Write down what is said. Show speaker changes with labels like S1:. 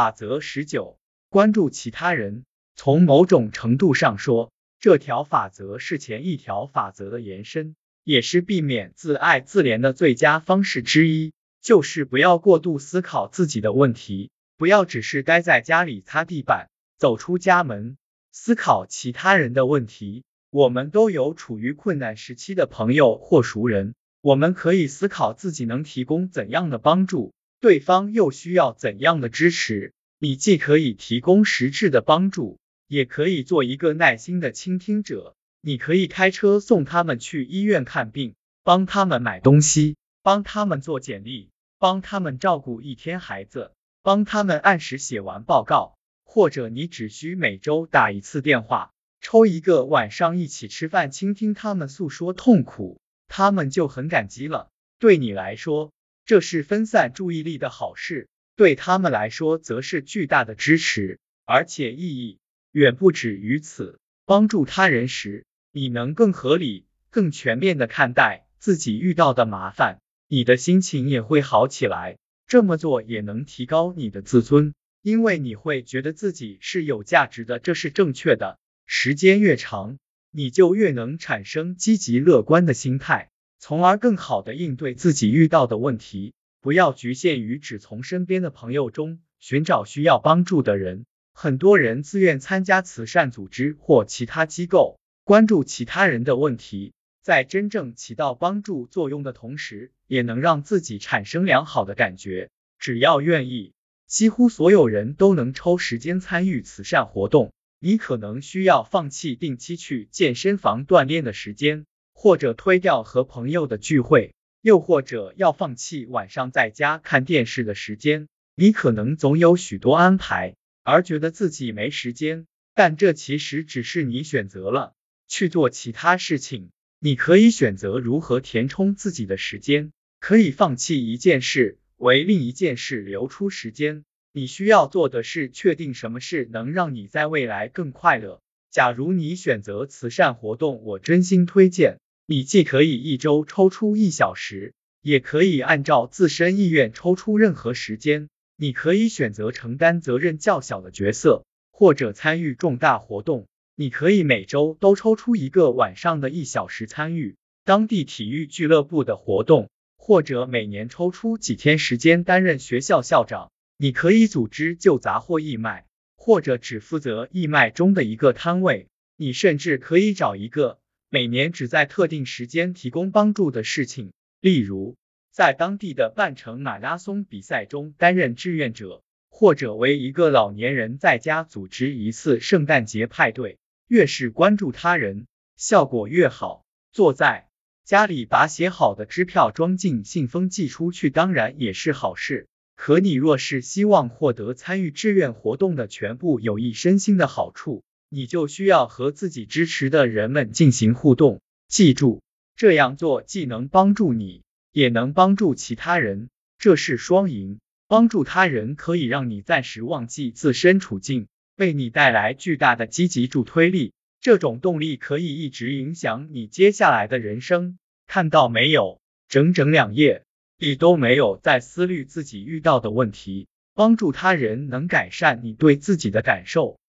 S1: 法则十九，关注其他人。从某种程度上说，这条法则是前一条法则的延伸，也是避免自爱自怜的最佳方式之一。就是不要过度思考自己的问题，不要只是待在家里擦地板，走出家门思考其他人的问题。我们都有处于困难时期的朋友或熟人，我们可以思考自己能提供怎样的帮助，对方又需要怎样的支持。你既可以提供实质的帮助，也可以做一个耐心的倾听者。你可以开车送他们去医院看病，帮他们买东西，帮他们做简历，帮他们照顾一天孩子，帮他们按时写完报告，或者你只需每周打一次电话。抽一个晚上一起吃饭，倾听他们诉说痛苦，他们就很感激了。对你来说，这是分散注意力的好事；对他们来说，则是巨大的支持，而且意义远不止于此。帮助他人时，你能更合理、更全面的看待自己遇到的麻烦，你的心情也会好起来。这么做也能提高你的自尊，因为你会觉得自己是有价值的，这是正确的。时间越长，你就越能产生积极乐观的心态，从而更好的应对自己遇到的问题。不要局限于只从身边的朋友中寻找需要帮助的人。很多人自愿参加慈善组织或其他机构，关注其他人的问题，在真正起到帮助作用的同时，也能让自己产生良好的感觉。只要愿意，几乎所有人都能抽时间参与慈善活动。你可能需要放弃定期去健身房锻炼的时间，或者推掉和朋友的聚会，又或者要放弃晚上在家看电视的时间。你可能总有许多安排，而觉得自己没时间，但这其实只是你选择了去做其他事情。你可以选择如何填充自己的时间，可以放弃一件事，为另一件事留出时间。你需要做的是确定什么事能让你在未来更快乐。假如你选择慈善活动，我真心推荐你既可以一周抽出一小时，也可以按照自身意愿抽出任何时间。你可以选择承担责任较小的角色，或者参与重大活动。你可以每周都抽出一个晚上的一小时参与当地体育俱乐部的活动，或者每年抽出几天时间担任学校校长。你可以组织旧杂货义卖，或者只负责义卖中的一个摊位。你甚至可以找一个每年只在特定时间提供帮助的事情，例如在当地的半程马拉松比赛中担任志愿者，或者为一个老年人在家组织一次圣诞节派对。越是关注他人，效果越好。坐在家里把写好的支票装进信封寄出去，当然也是好事。可你若是希望获得参与志愿活动的全部有益身心的好处，你就需要和自己支持的人们进行互动。记住，这样做既能帮助你，也能帮助其他人，这是双赢。帮助他人可以让你暂时忘记自身处境，为你带来巨大的积极助推力。这种动力可以一直影响你接下来的人生。看到没有？整整两页。你都没有在思虑自己遇到的问题，帮助他人能改善你对自己的感受。